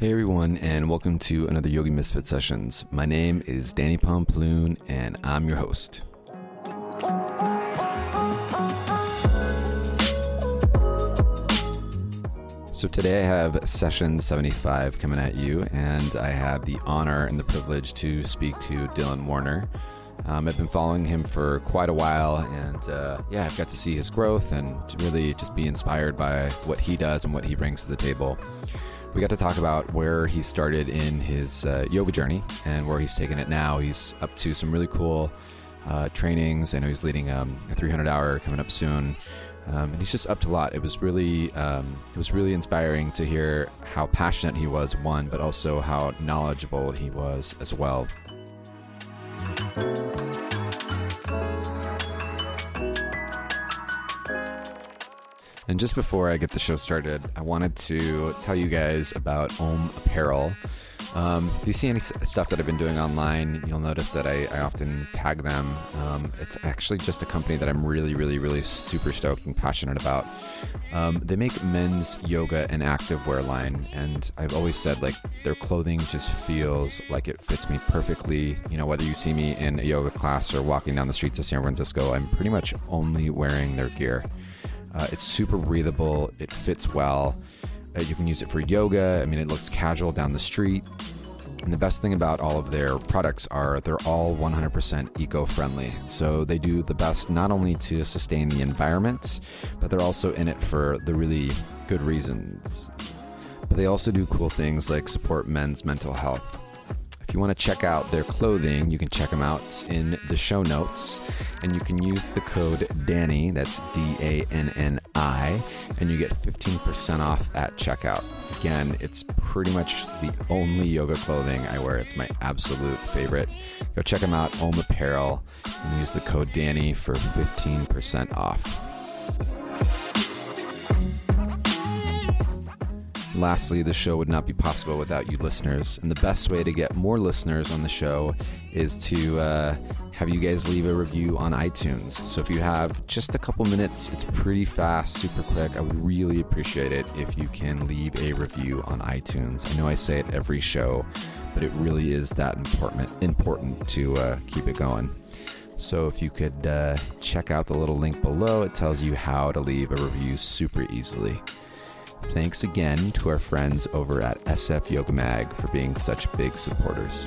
Hey everyone, and welcome to another Yogi Misfit Sessions. My name is Danni Pomplun, and I'm your host. So today I have session 75 coming at you, and I have the honor and the privilege to speak to Dylan Warner. Um, I've been following him for quite a while, and uh, yeah, I've got to see his growth and to really just be inspired by what he does and what he brings to the table we got to talk about where he started in his uh, yoga journey and where he's taken it now. He's up to some really cool uh, trainings. I know he's leading um, a 300 hour coming up soon. Um, and he's just up to a lot. It was really, um, it was really inspiring to hear how passionate he was, one, but also how knowledgeable he was as well. And just before I get the show started, I wanted to tell you guys about Om Apparel. Um, if you see any stuff that I've been doing online, you'll notice that I, I often tag them. Um, it's actually just a company that I'm really, really, really super stoked and passionate about. Um, they make men's yoga and activewear line, and I've always said like their clothing just feels like it fits me perfectly. You know, whether you see me in a yoga class or walking down the streets of San Francisco, I'm pretty much only wearing their gear. Uh, it's super breathable. It fits well. Uh, you can use it for yoga. I mean, it looks casual down the street. And the best thing about all of their products are they're all 100% eco friendly. So they do the best not only to sustain the environment, but they're also in it for the really good reasons. But they also do cool things like support men's mental health. If you want to check out their clothing, you can check them out in the show notes. And you can use the code Danni, that's D A N N I, and you get 15% off at checkout. Again, it's pretty much the only yoga clothing I wear. It's my absolute favorite. Go check them out, Om Apparel, and use the code Danni for 15% off. Lastly, the show would not be possible without you listeners. And the best way to get more listeners on the show is to uh, have you guys leave a review on iTunes. So if you have just a couple minutes, it's pretty fast, super quick. I would really appreciate it if you can leave a review on iTunes. I know I say it every show, but it really is that important important to uh, keep it going. So if you could uh, check out the little link below, it tells you how to leave a review super easily. Thanks again to our friends over at SF Yoga Mag for being such big supporters.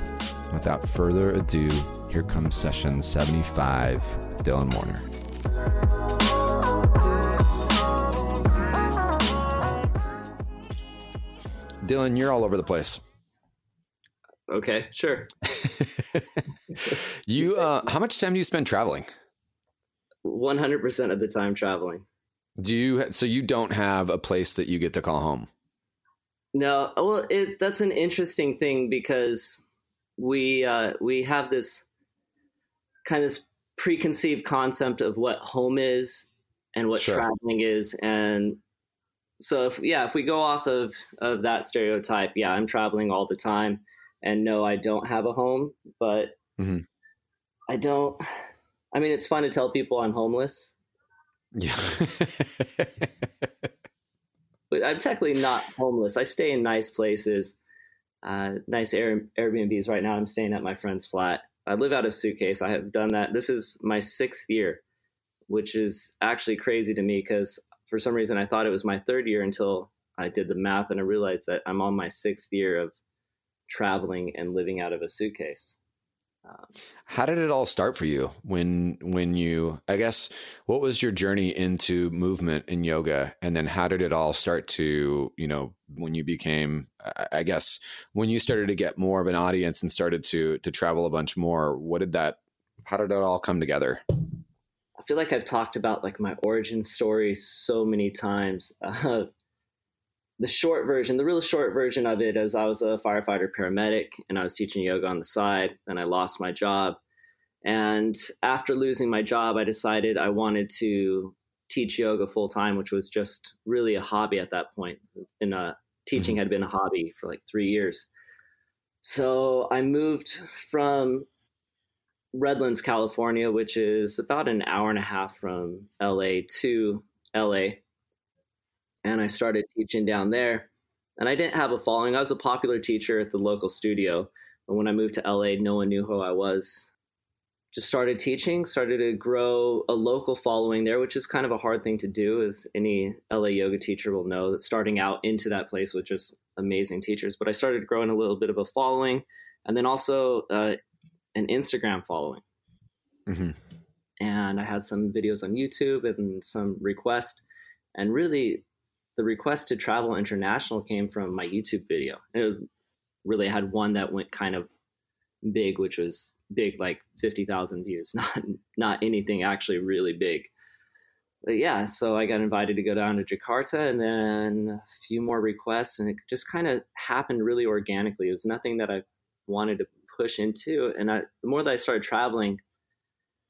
Without further ado, here comes session 75, Dylan Warner. Dylan, you're all over the place. Okay, sure. you, uh, how much time do you spend traveling? 100% of the time traveling. Do you so you don't have a place that you get to call home? No, well, it, that's an interesting thing because we uh, we have this kind of preconceived concept of what home is and what sure. traveling is, and so if yeah, if we go off of of that stereotype, yeah, I'm traveling all the time, and no, I don't have a home, but mm-hmm. I don't. I mean, it's fun to tell people I'm homeless yeah. but I'm technically not homeless. I stay in nice places, uh, nice Air, Airbnbs. Right now, I'm staying at my friend's flat. I live out of suitcase. I have done that. This is my sixth year, which is actually crazy to me because for some reason I thought it was my third year until I did the math and I realized that I'm on my sixth year of traveling and living out of a suitcase. Um, how did it all start for you when when you I guess what was your journey into movement in yoga? And then how did it all start to you know when you became I guess when you started to get more of an audience and started to to travel a bunch more what did that how did it all come together? I feel like I've talked about like my origin story so many times. Uh, the short version, the real short version of it is I was a firefighter paramedic and I was teaching yoga on the side and I lost my job. And after losing my job, I decided I wanted to teach yoga full time, which was just really a hobby at that point. And uh, teaching mm-hmm. had been a hobby for like three years. So I moved from Redlands, California, which is about an hour and a half from LA to LA and I started teaching down there. and I didn't have a following. I was a popular teacher at the local studio, but when I moved to LA, no one knew who I was. Just started teaching, started to grow a local following there, which is kind of a hard thing to do, as any LA yoga teacher will know. That starting out into that place with just amazing teachers, but I started growing a little bit of a following, and then also uh, an Instagram following. Mm-hmm. And I had some videos on YouTube and some requests, and really the request to travel international came from my YouTube video. It really had one that went kind of big, which was big, like 50,000 views, not, not anything actually really big. But yeah, so I got invited to go down to Jakarta and then a few more requests, and it just kind of happened really organically. It was nothing that I wanted to push into. And I, the more that I started traveling,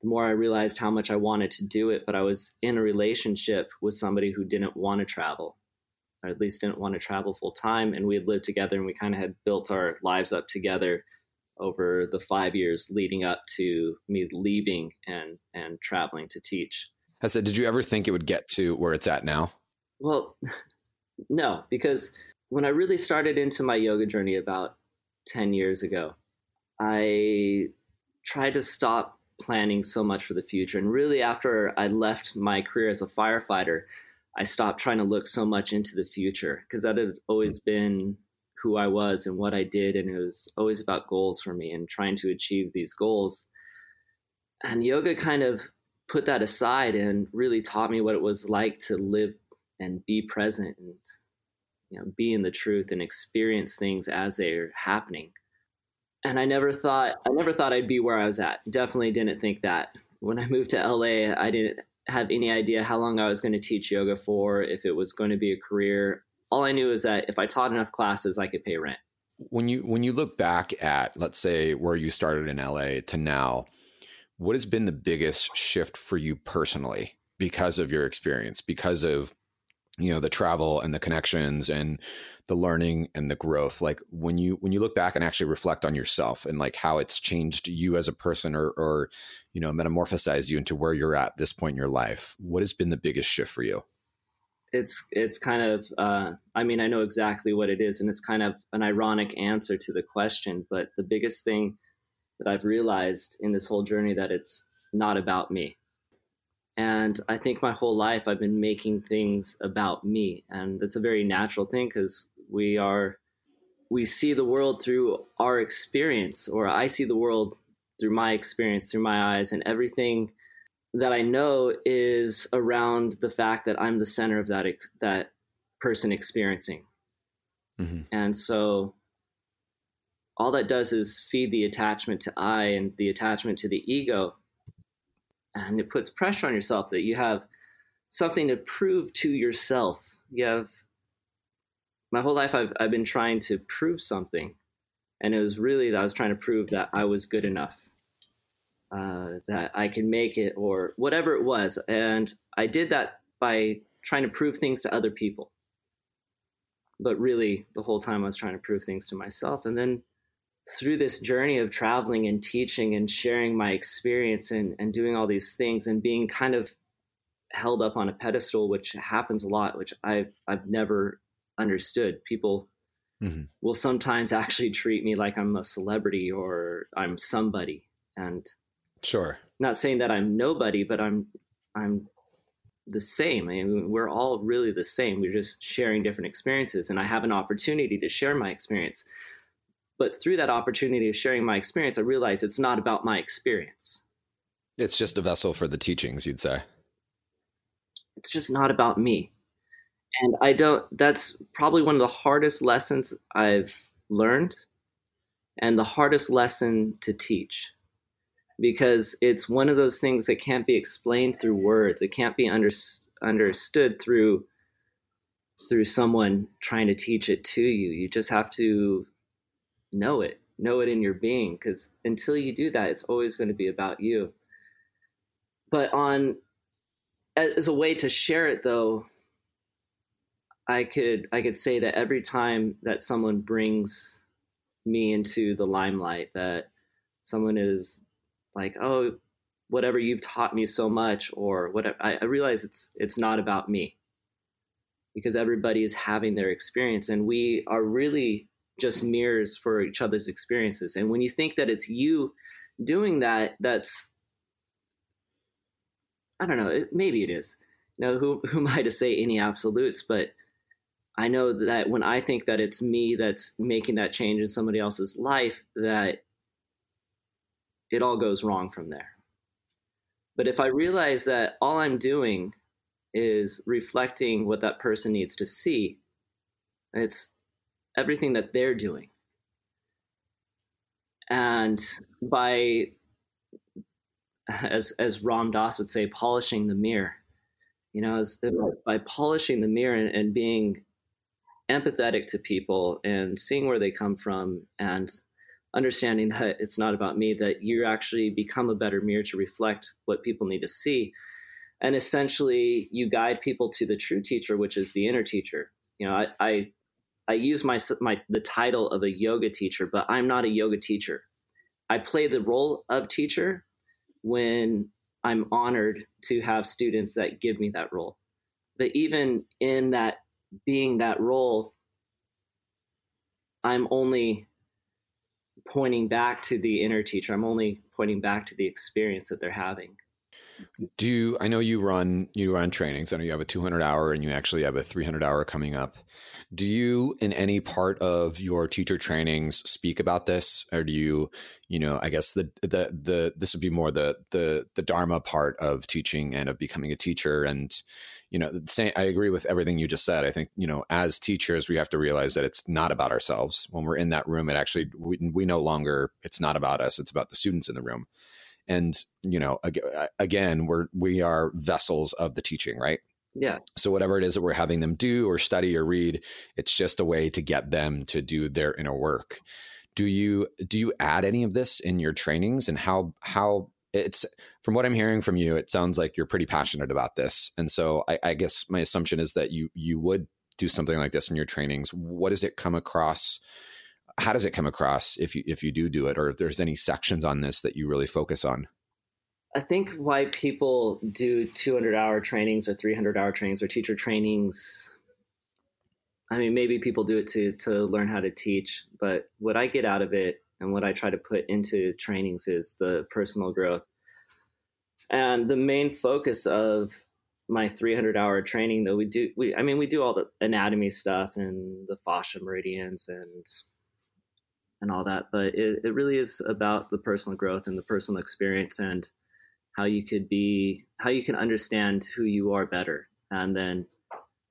the more I realized how much I wanted to do it, but I was in a relationship with somebody who didn't want to travel, or at least didn't want to travel full time. And we had lived together and we kind of had built our lives up together over the five years leading up to me leaving and, and traveling to teach. I said, did you ever think it would get to where it's at now? Well, no, because when I really started into my yoga journey about 10 years ago, I tried to stop planning so much for the future. And really, after I left my career as a firefighter, I stopped trying to look so much into the future because that had always been who I was and what I did. And it was always about goals for me and trying to achieve these goals. And yoga kind of put that aside and really taught me what it was like to live and be present and you know, be in the truth and experience things as they're happening and I never thought I never thought I'd be where I was at. Definitely didn't think that. When I moved to LA, I didn't have any idea how long I was going to teach yoga for, if it was going to be a career. All I knew is that if I taught enough classes, I could pay rent. When you when you look back at let's say where you started in LA to now, what has been the biggest shift for you personally because of your experience, because of you know the travel and the connections and the learning and the growth like when you when you look back and actually reflect on yourself and like how it's changed you as a person or or you know metamorphosized you into where you're at this point in your life what has been the biggest shift for you it's it's kind of uh, i mean i know exactly what it is and it's kind of an ironic answer to the question but the biggest thing that i've realized in this whole journey that it's not about me and I think my whole life I've been making things about me. And that's a very natural thing because we are, we see the world through our experience, or I see the world through my experience, through my eyes, and everything that I know is around the fact that I'm the center of that, that person experiencing. Mm-hmm. And so all that does is feed the attachment to I and the attachment to the ego and it puts pressure on yourself that you have something to prove to yourself. You have my whole life I've I've been trying to prove something, and it was really that I was trying to prove that I was good enough, uh, that I can make it, or whatever it was, and I did that by trying to prove things to other people. But really, the whole time I was trying to prove things to myself, and then through this journey of traveling and teaching and sharing my experience and, and doing all these things and being kind of held up on a pedestal, which happens a lot, which I've, I've never understood. People mm-hmm. will sometimes actually treat me like I'm a celebrity or I'm somebody. And sure, not saying that I'm nobody, but I'm, I'm the same. I mean, we're all really the same. We're just sharing different experiences. And I have an opportunity to share my experience. But through that opportunity of sharing my experience, I realize it's not about my experience. It's just a vessel for the teachings, you'd say. It's just not about me. And I don't, that's probably one of the hardest lessons I've learned and the hardest lesson to teach because it's one of those things that can't be explained through words. It can't be under, understood through through someone trying to teach it to you. You just have to know it know it in your being because until you do that it's always going to be about you but on as a way to share it though i could i could say that every time that someone brings me into the limelight that someone is like oh whatever you've taught me so much or whatever I, I realize it's it's not about me. Because everybody is having their experience and we are really just mirrors for each other's experiences. And when you think that it's you doing that that's i don't know maybe it is. You know who, who am i to say any absolutes? But i know that when i think that it's me that's making that change in somebody else's life that it all goes wrong from there but if i realize that all i'm doing is reflecting what that person needs to see. It's everything that they're doing. And by, as, as Ram Dass would say, polishing the mirror, you know, as, by polishing the mirror and, and being empathetic to people and seeing where they come from and understanding that it's not about me, that you actually become a better mirror to reflect what people need to see. And essentially you guide people to the true teacher which is the inner teacher. You know i i, I use my my the title of a yoga teacher but i'm not a yoga teacher. I play the role of teacher when i'm honored to have students that give me that role. But even in that being that role i'm only pointing back to the inner teacher i'm only pointing back to the experience that they're having do you, I know you run you run trainings. I know you have a 200 hour and you actually have a 300 hour coming up. Do you in any part of your teacher trainings speak about this or do you, you know, I guess the the the this would be more the the the dharma part of teaching and of becoming a teacher and you know, saying I agree with everything you just said. I think, you know, as teachers we have to realize that it's not about ourselves. When we're in that room it actually we, we no longer it's not about us, it's about the students in the room. And you know again we're we are vessels of the teaching right? Yeah. So whatever it is that we're having them do or study or read it's just a way to get them to do their inner work. Do you do you add any of this in your trainings? And how how it's from what i'm hearing from you it sounds like you're pretty passionate about this. And so I, I guess my assumption is that you you would do something like this in your trainings. What does it come across how does it come across if you if you do do it or if there's any sections on this that you really focus on? I think why people do 200 hour trainings or 300 hour trainings or teacher trainings i mean maybe people do it to to learn how to teach but what i get out of it and what i try to put into trainings is the personal growth and the main focus of my 300 hour training though we do we i mean we do all the anatomy stuff and the fascia meridians and and all that. But it, it really is about the personal growth and the personal experience and how you could be, how you can understand who you are better. And then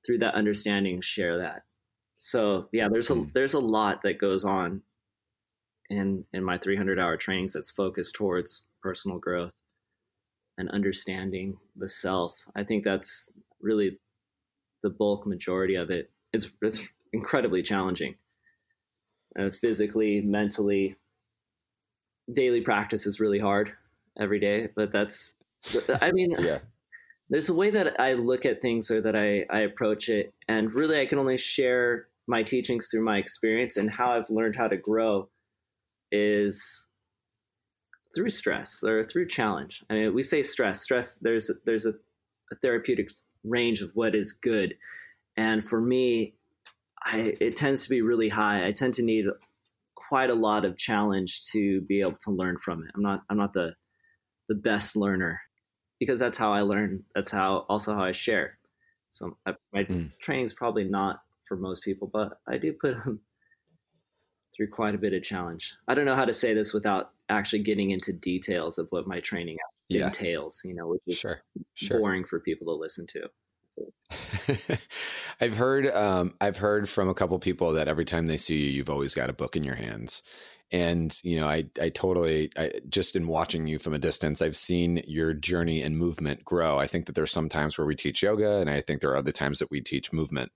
through that understanding, share that. So yeah, there's a, hmm. there's a lot that goes on in, in my 300 hour trainings that's focused towards personal growth and understanding the self. I think that's really the bulk majority of it. It's, it's incredibly challenging uh, physically, mentally. Daily practice is really hard every day, but that's, I mean, yeah. There's a way that I look at things or that I, I approach it, and really I can only share my teachings through my experience and how I've learned how to grow is through stress or through challenge. I mean, we say stress. Stress. There's there's a, a therapeutic range of what is good, and for me, I, it tends to be really high. I tend to need quite a lot of challenge to be able to learn from it. I'm not I'm not the the best learner because that's how I learn. That's how also how I share. So I, my mm. training is probably not for most people, but I do put through quite a bit of challenge. I don't know how to say this without actually getting into details of what my training yeah. entails. You know, which is sure. Sure. boring for people to listen to. I've heard um, I've heard from a couple people that every time they see you, you've always got a book in your hands. And you know, I I totally I, just in watching you from a distance, I've seen your journey and movement grow. I think that there's some times where we teach yoga, and I think there are other times that we teach movement.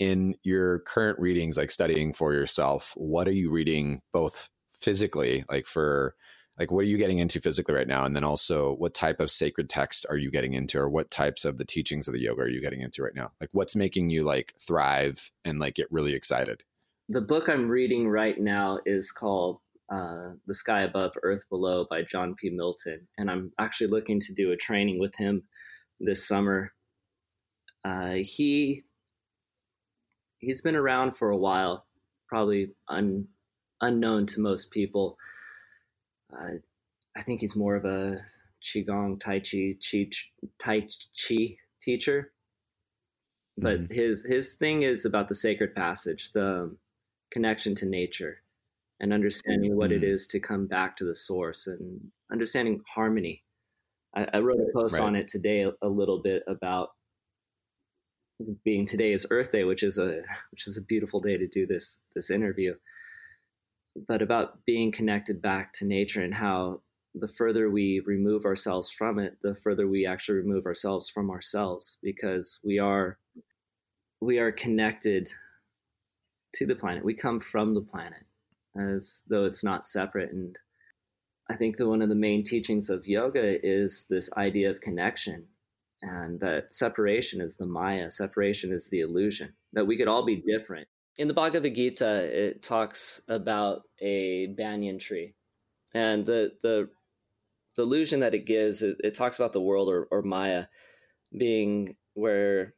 In your current readings, like studying for yourself, what are you reading both physically, like for like what are you getting into physically right now? And then also what type of sacred text are you getting into or what types of the teachings of the yoga are you getting into right now? Like what's making you like thrive and like get really excited? The book i'm reading right now is called uh, the sky above earth below by john p. Milton. And i'm actually looking to do a training with him this summer. Uh, he he's been around for a while, probably un, unknown to most people. Uh, I think he's more of a qigong, tai chi, chi tai chi teacher. But mm-hmm. his his thing is about the sacred passage, the connection to nature, and understanding what mm-hmm. it is to come back to the source and understanding harmony. I, I wrote a post right. on it today a, a little bit about being today is Earth Day, which is a which is a beautiful day to do this this interview. But about being connected back to nature and how the further we remove ourselves from it, the further we actually remove ourselves from ourselves because we are we are connected to the planet. We come from the planet as though it's not separate and I think that one of the main teachings of yoga is this idea of connection and that separation is the Maya, separation is the illusion, that we could all be mm-hmm. different. In the Bhagavad Gita, it talks about a banyan tree. And the, the the illusion that it gives it, it talks about the world or, or maya being where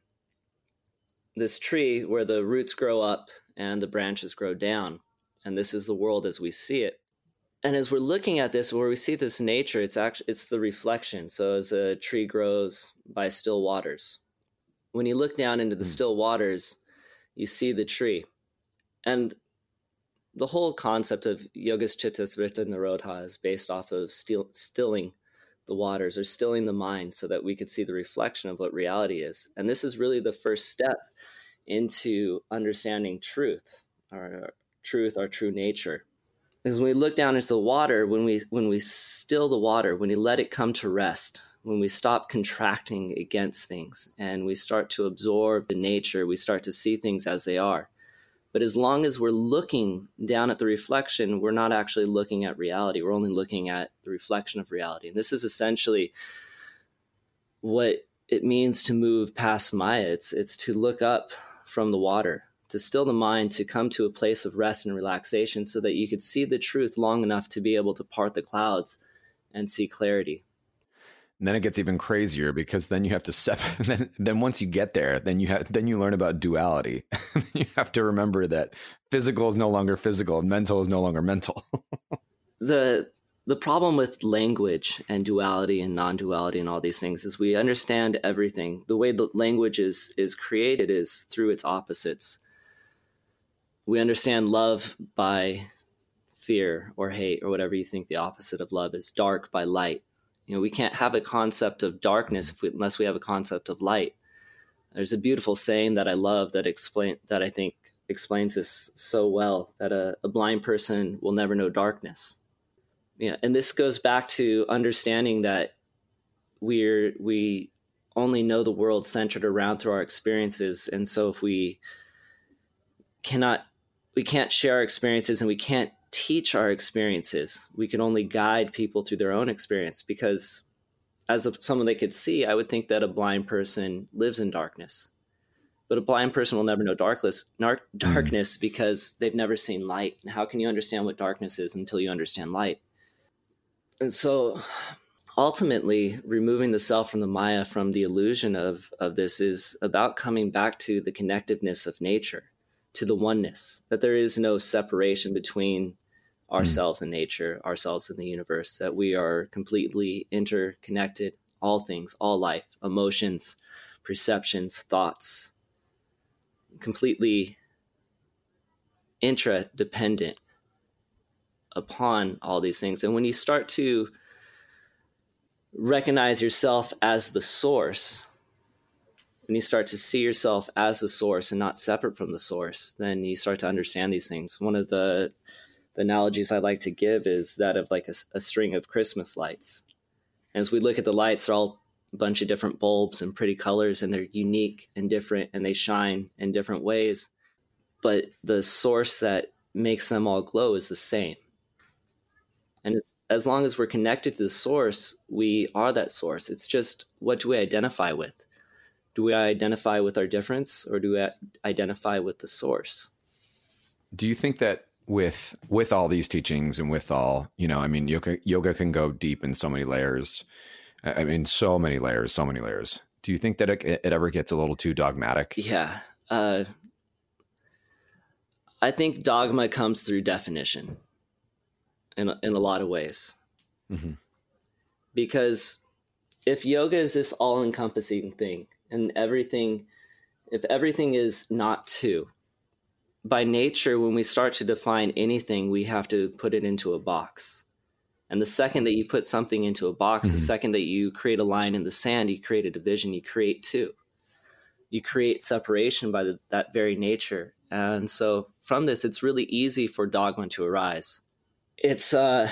this tree where the roots grow up and the branches grow down and this is the world as we see it and as we're looking at this where we see this nature it's actually it's the reflection so as a tree grows by still waters when you look down into the mm. still waters you see the tree and the whole concept of yogas chittas vritti nirodha is based off of still, stilling the waters or stilling the mind so that we could see the reflection of what reality is. And this is really the first step into understanding truth, our truth, our true nature. Because when we look down into the water, when we when we still the water, when we let it come to rest, when we stop contracting against things and we start to absorb the nature, we start to see things as they are but as long as we're looking down at the reflection, we're not actually looking at reality. We're only looking at the reflection of reality. And this is essentially what it means to move past Maya. It's, it's to look up from the water, to still the mind, to come to a place of rest and relaxation so that you could see the truth long enough to be able to part the clouds and see clarity. And then it gets even crazier because then you have to separate. Then, then once you get there, then you have then you learn about duality. you have to remember that physical is no longer physical, and mental is no longer mental. the the problem with language and duality and non-duality and all these things is we understand everything. The way the language is is created is through its opposites. We understand love by fear or hate or whatever you think the opposite of love is. Dark by light you know, we can't have a concept of darkness we, unless we have a concept of light. There's a beautiful saying that I love that explain that I think explains this so well that a, a blind person will never know darkness. Yeah, and this goes back to understanding that we're we only know the world centered around through our experiences, and so if we cannot we can't share our experiences and we can't teach our experiences. We can only guide people through their own experience because, as a, someone they could see, I would think that a blind person lives in darkness. But a blind person will never know darkness, nar- darkness mm. because they've never seen light. And how can you understand what darkness is until you understand light? And so, ultimately, removing the self from the Maya, from the illusion of, of this, is about coming back to the connectiveness of nature, to the oneness, that there is no separation between Mm. ourselves mm. in nature, ourselves and the universe, that we are completely interconnected, all things, all life, emotions, perceptions, thoughts, completely interdependent upon all these things. And when you start to recognize yourself as the source, when you start to see yourself as the source and not separate from the source, then you start to understand these things. One of the the analogies I like to give is that of like a, a string of Christmas lights. As we look at the lights, they're all a bunch of different bulbs and pretty colors, and they're unique and different, and they shine in different ways. But the source that makes them all glow is the same. And as long as we're connected to the source, we are that source. It's just what do we identify with? Do we identify with our difference or do we identify with the source? Do you think that with with all these teachings and with all you know i mean yoga yoga can go deep in so many layers i mean so many layers so many layers do you think that it, it ever gets a little too dogmatic yeah uh I think dogma comes through definition in, in a lot of ways. Mm-hmm. Because if yoga is this all encompassing thing and everything, if everything is not two, by nature, when we start to define anything, we have to put it into a box. And the second that you put something into a box, mm-hmm. the second that you create a line in the sand, you create a division, you create two. You create separation by the, that very nature. And so from this, it's really easy for dogma to arise. It's uh,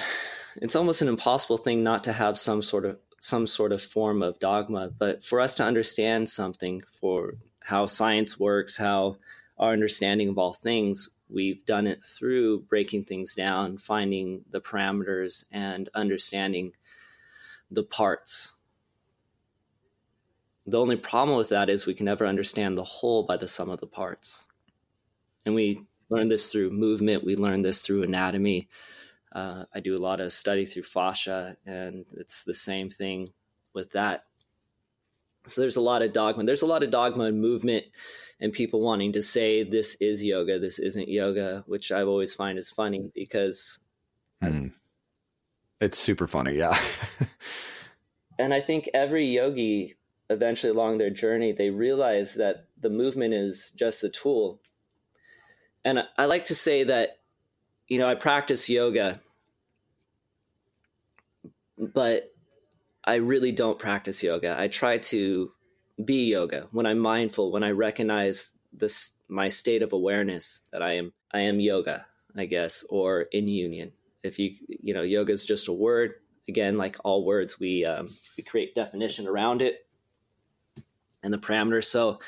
it's almost an impossible thing not to have some sort of some sort of form of dogma. But for us to understand something, for how science works, how our understanding of all things, we've done it through breaking things down, finding the parameters, and understanding the parts. The only problem with that is we can never understand the whole by the sum of the parts. And we learn this through movement, we learn this through anatomy. Uh, I do a lot of study through fascia, and it's the same thing with that. So there's a lot of dogma. There's a lot of dogma and movement and people wanting to say this is yoga, this isn't yoga, which I always find is funny because mm. it's super funny, yeah. and I think every yogi eventually along their journey they realize that the movement is just a tool. And I like to say that you know, I practice yoga but I really don't practice yoga. I try to be yoga. When i'm mindful when i recognize this my state of awareness that i am i am yoga i guess or in union. If you you know yoga is just a word again like all words we um, we create definition around it and the parameters. So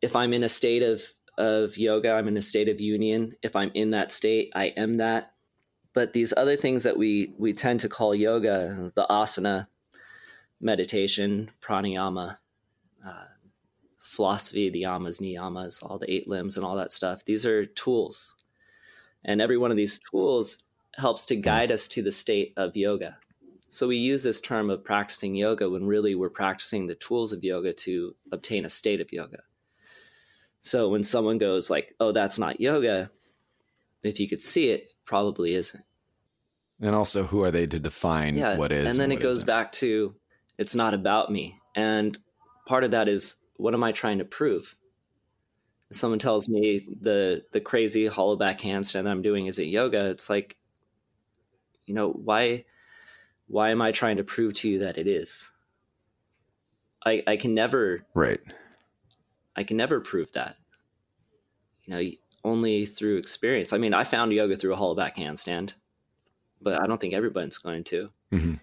if i'm in a state of of yoga i'm in a state of union if i'm in that state i am that but these other things that we we tend to call yoga the asana meditation pranayama uh, philosophy, the yamas, niyamas, all the eight limbs, and all that stuff. These are tools. And every one of these tools helps to guide us to the state of yoga. So we use this term of practicing yoga when really we're practicing the tools of yoga to obtain a state of yoga. So when someone goes like, "Oh, that's not yoga," if you could see it, probably isn't. And also, who are they to define yeah, what is? And then and it goes isn't? back to it's not about me. And part of that is what am I trying to prove? If someone tells me the the crazy hollow back handstand that I'm doing is it yoga, it's like, you know, why why am I trying to prove to you that it is? I I can never right. I can never prove that. You know, only through experience. I mean, I found yoga through a hollow back handstand, but I don't think everybody's going to. Mm-hmm.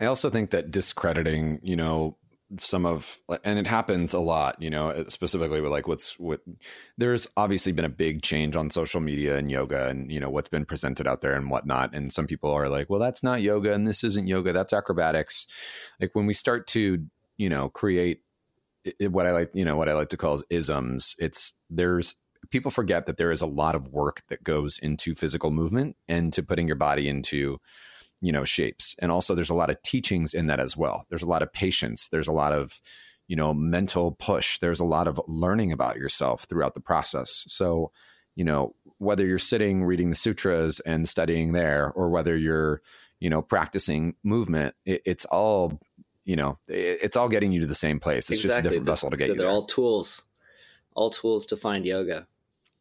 I also think that discrediting, you know, some of and it happens a lot you know specifically with like what's what there's obviously been a big change on social media and yoga and you know what's been presented out there and whatnot and some people are like well that's not yoga and this isn't yoga that's acrobatics like when we start to you know create it, what i like you know what i like to call isms. It's there's people forget that there is a lot of work that goes into physical movement and to putting your body into you know shapes. And also there's a lot of teachings in that as well. There's a lot of patience. There's a lot of you know mental push. There's a lot of learning about yourself throughout the process. So you know whether you're sitting reading the sutras and studying there or whether you're you know practicing movement it, it's all you know it, it's all getting you to the same place it's exactly. just a different vessel to get so you they're there. all tools all tools to find yoga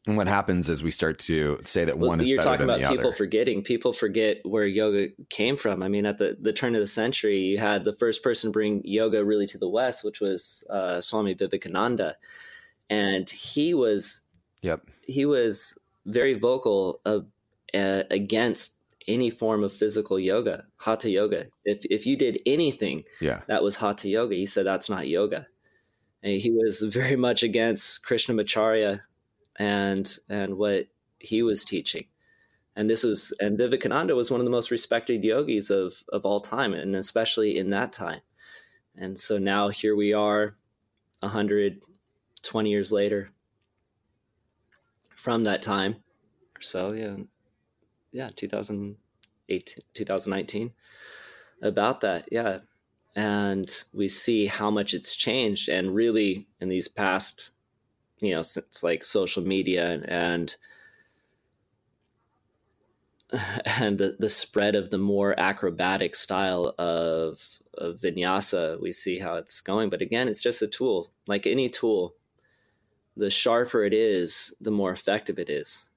and what happens is we start to say that well, one is you're better talking than about the people other. forgetting. People forget where yoga came from. I mean, at the, the turn of the century, you had the first person bring yoga really to the West, which was uh, Swami Vivekananda, and he was yep he was very vocal of, uh, against any form of physical yoga, hatha yoga. If if you did anything, yeah. that was hatha yoga. He said that's not yoga. And he was very much against Krishnamacharya and and what he was teaching. And this was and Vivekananda was one of the most respected yogis of of all time, and especially in that time. And so now here we are, 120 years later from that time or so, yeah, yeah, 2008, 2019, about that, yeah. And we see how much it's changed, and really in these past you know since like social media and, and and the, the spread of the more acrobatic style of, of vinyasa, we see how it's going. But again, it's just a tool. Like any tool, the sharper it is, the more effective it is.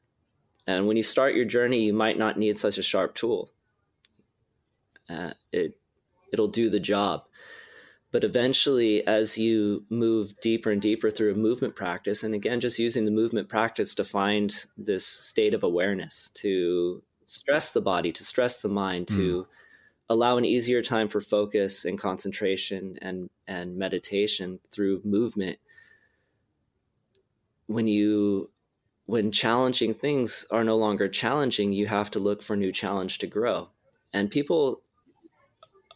And when you start your journey, you might not need such a sharp tool. Uh, it it'll do the job. But eventually, as you move deeper and deeper through a movement practice, and again, just using the movement practice to find this state of awareness, to stress the body, to stress the mind, mm. to allow an easier time for focus and concentration and and meditation through movement. When you when challenging things are no longer challenging, you have to look for new challenge to grow. And people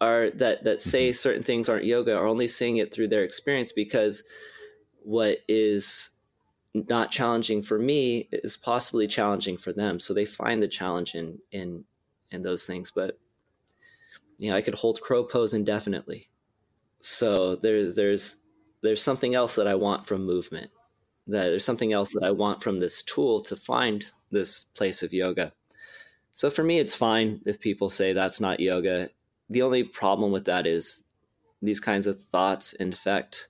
are that that say mm-hmm. certain things aren't yoga are only seeing it through their experience because what is not challenging for me is possibly challenging for them. So they find the challenge in in in those things. But you know, I could hold crow pose indefinitely. So there there's there's something else that I want from movement. That there's something else that I want from this tool to find this place of yoga. So for me, it's fine if people say that's not yoga. The only problem with that is these kinds of thoughts infect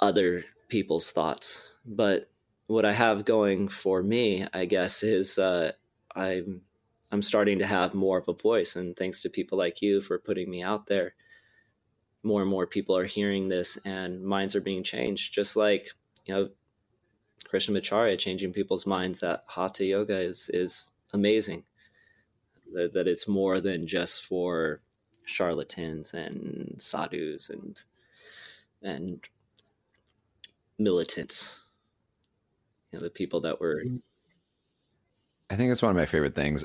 other people's thoughts. But what I have going for me, I guess, is uh, I'm I'm starting to have more of a voice, and thanks to people like you for putting me out there, more and more people are hearing this, and minds are being changed. Just like you know, Krishnamacharya changing people's minds that Hatha yoga is is amazing. That, that it's more than just for charlatans and sadhus and and militants, you know, the people that were. I think it's one of my favorite things.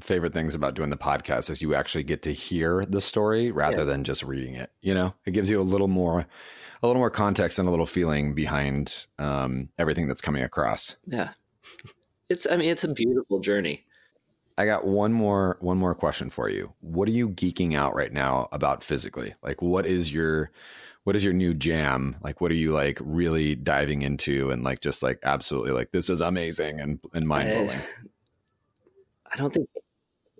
Favorite things about doing the podcast is you actually get to hear the story rather yeah. than just reading it. You know, it gives you a little more, a little more context and a little feeling behind um, everything that's coming across. Yeah, it's. I mean, it's a beautiful journey. I got one more one more question for you. What are you geeking out right now about physically? Like, what is your what is your new jam? Like, what are you like really diving into and like just like absolutely like this is amazing and and mind blowing? I don't think.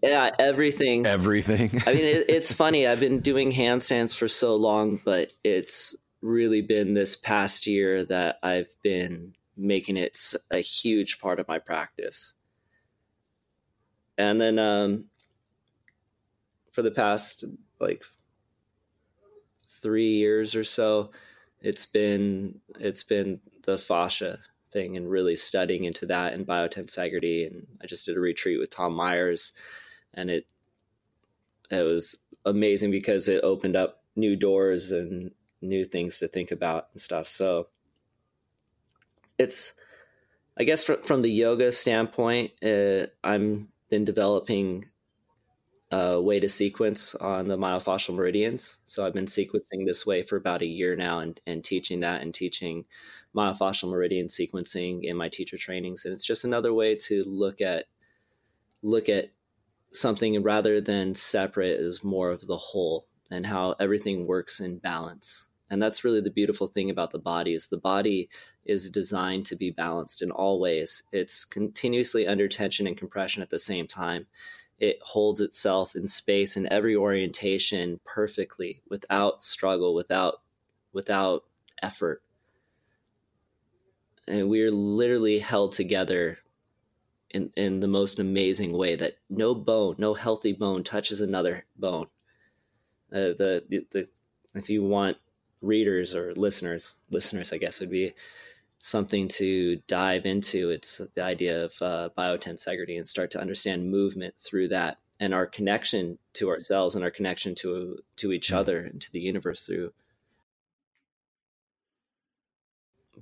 Yeah, everything. Everything. I mean, it, it's funny. I've been doing handstands for so long, but it's really been this past year that I've been making it a huge part of my practice. And then um, for the past like three years or so, it's been it's been the fascia thing and really studying into that and biotensegrity. And I just did a retreat with Tom Myers, and it it was amazing because it opened up new doors and new things to think about and stuff. So it's I guess from, from the yoga standpoint, uh, I'm been developing a way to sequence on the myofascial meridians. So I've been sequencing this way for about a year now and, and teaching that and teaching myofascial meridian sequencing in my teacher trainings. And it's just another way to look at look at something rather than separate is more of the whole and how everything works in balance. And that's really the beautiful thing about the body is the body is designed to be balanced in all ways. It's continuously under tension and compression at the same time it holds itself in space in every orientation perfectly without struggle without without effort and we're literally held together in in the most amazing way that no bone no healthy bone touches another bone uh, the, the the if you want readers or listeners listeners i guess would be something to dive into. It's the idea of uh, biotensegrity and start to understand movement through that and our connection to ourselves and our connection to to each mm-hmm. other and to the universe through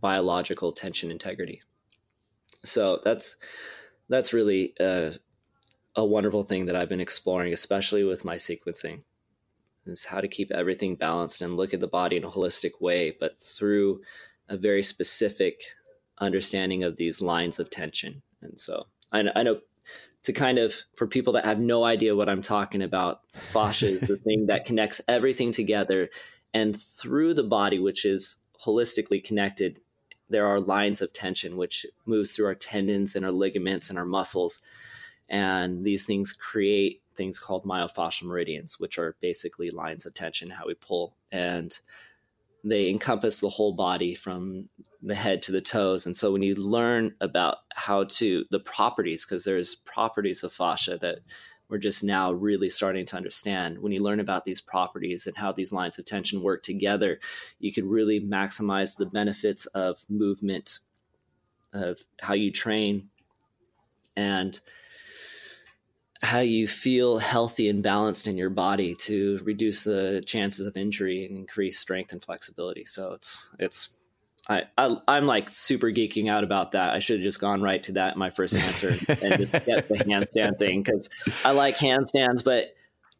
biological tension integrity. So that's that's really a, a wonderful thing that I've been exploring, especially with my sequencing, is how to keep everything balanced and look at the body in a holistic way, but through a very specific understanding of these lines of tension. And so I, I know to kind of for people that have no idea what I'm talking about, fascia is the thing that connects everything together and through the body, which is holistically connected there are lines of tension which moves through our tendons and our ligaments and our muscles. And these things create things called myofascial meridians which are basically lines of tension how we pull. And they encompass the whole body from the head to the toes. And so when you learn about how to the properties because there's properties of fascia that we're just now really starting to understand when you learn about these properties and how these lines of tension work together you can really maximize the benefits of movement of how you train and how you feel healthy and balanced in your body to reduce the chances of injury and increase strength and flexibility. So it's it's I, I am like super geeking out about that. I should have just gone right to that in my first answer and just get the handstand thing because I like handstands, but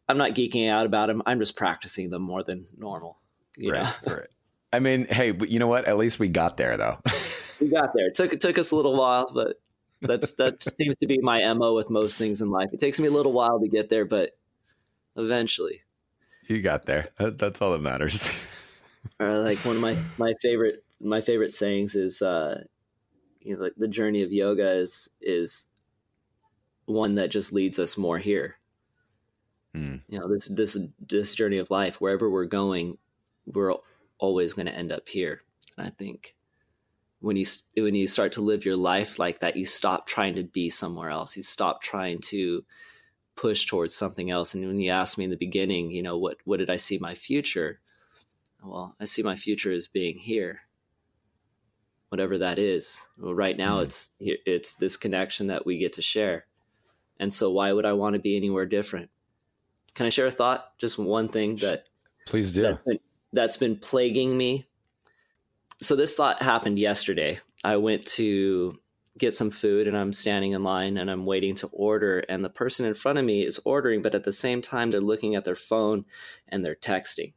I'm not geeking out about them. I'm just practicing them more than normal. right, right. I mean, hey, you know what? At least we got there, though. we got there. It took it took us a little while, but that's that seems to be my mo with most things in life. It takes me a little while to get there, but eventually, you got there. That's all that matters. or like one of my my favorite my favorite sayings is, uh, you know, like the journey of yoga is is one that just leads us more here. Mm. You know, this this this journey of life, wherever we're going, we're always going to end up here. And I think when you when you start to live your life like that, you stop trying to be somewhere else. You stop trying to push towards something else. And when you asked me in the beginning, you know, what what did I see my future? Well, I see my future as being here, whatever that is. Well, right now, mm-hmm. it's it's this connection that we get to share. And so, why would I want to be anywhere different? Can I share a thought? Just one thing that please do. That's been, that's been plaguing me so this thought happened yesterday. I went to get some food and I'm standing in line and I'm waiting to order and the person in front of me is ordering but at the same time they're looking at their phone and they're texting.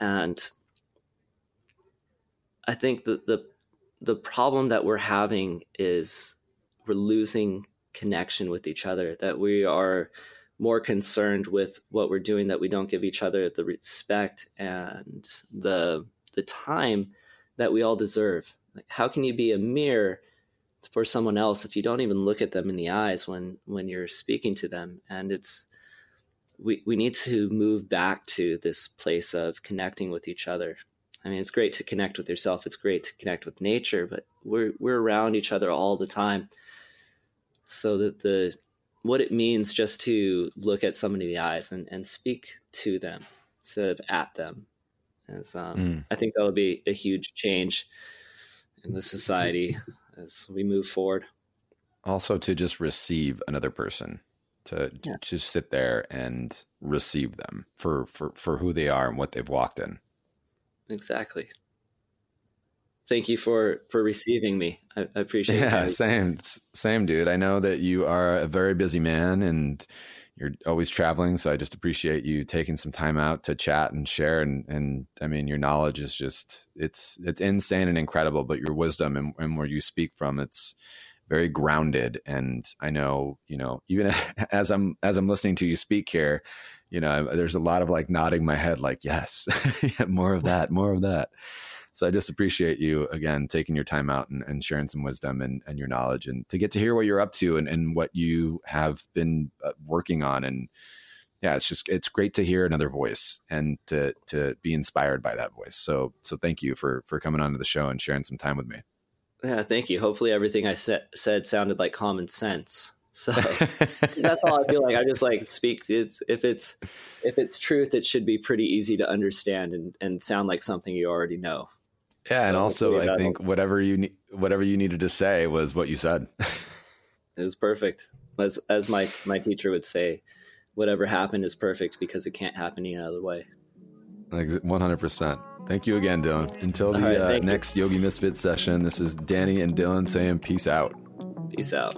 And I think that the the problem that we're having is we're losing connection with each other that we are more concerned with what we're doing that we don't give each other the respect and the the time that we all deserve. Like, how can you be a mirror for someone else if you don't even look at them in the eyes when when you're speaking to them? And it's we we need to move back to this place of connecting with each other. I mean, it's great to connect with yourself. It's great to connect with nature, but we're we're around each other all the time. So that the what it means just to look at somebody in the eyes and, and speak to them instead of at them as um, mm. I think that would be a huge change in the society as we move forward. Also, to just receive another person, to yeah. just sit there and receive them for, for for who they are and what they've walked in. Exactly. Thank you for for receiving me. I, I appreciate. Yeah, same, same, dude. I know that you are a very busy man and you're always traveling so i just appreciate you taking some time out to chat and share and and i mean your knowledge is just it's it's insane and incredible but your wisdom and, and where you speak from it's very grounded and i know you know even as i'm as i'm listening to you speak here you know there's a lot of like nodding my head like yes more of that more of that so I just appreciate you again taking your time out and, and sharing some wisdom and, and, your knowledge and to get to hear what you're up to and, and what you have been uh, working on. And yeah, it's just it's great to hear another voice and to to be inspired by that voice. So so thank you for for coming onto the show and sharing some time with me. Yeah, thank you. Hopefully everything I said said sounded like common sense. So that's all I feel like. I just like speak. It's if it's if it's truth, it should be pretty easy to understand and, and sound like something you already know. Yeah, so and also I think whatever you whatever you needed to say was what you said. it was perfect. As as my my teacher would say, whatever happened is perfect because it can't happen any other way. Like One hundred percent. Thank you again, Dylan. Until the right, uh, next. Yogi Misfit session, this is Danni and Dylan saying peace out. Peace out.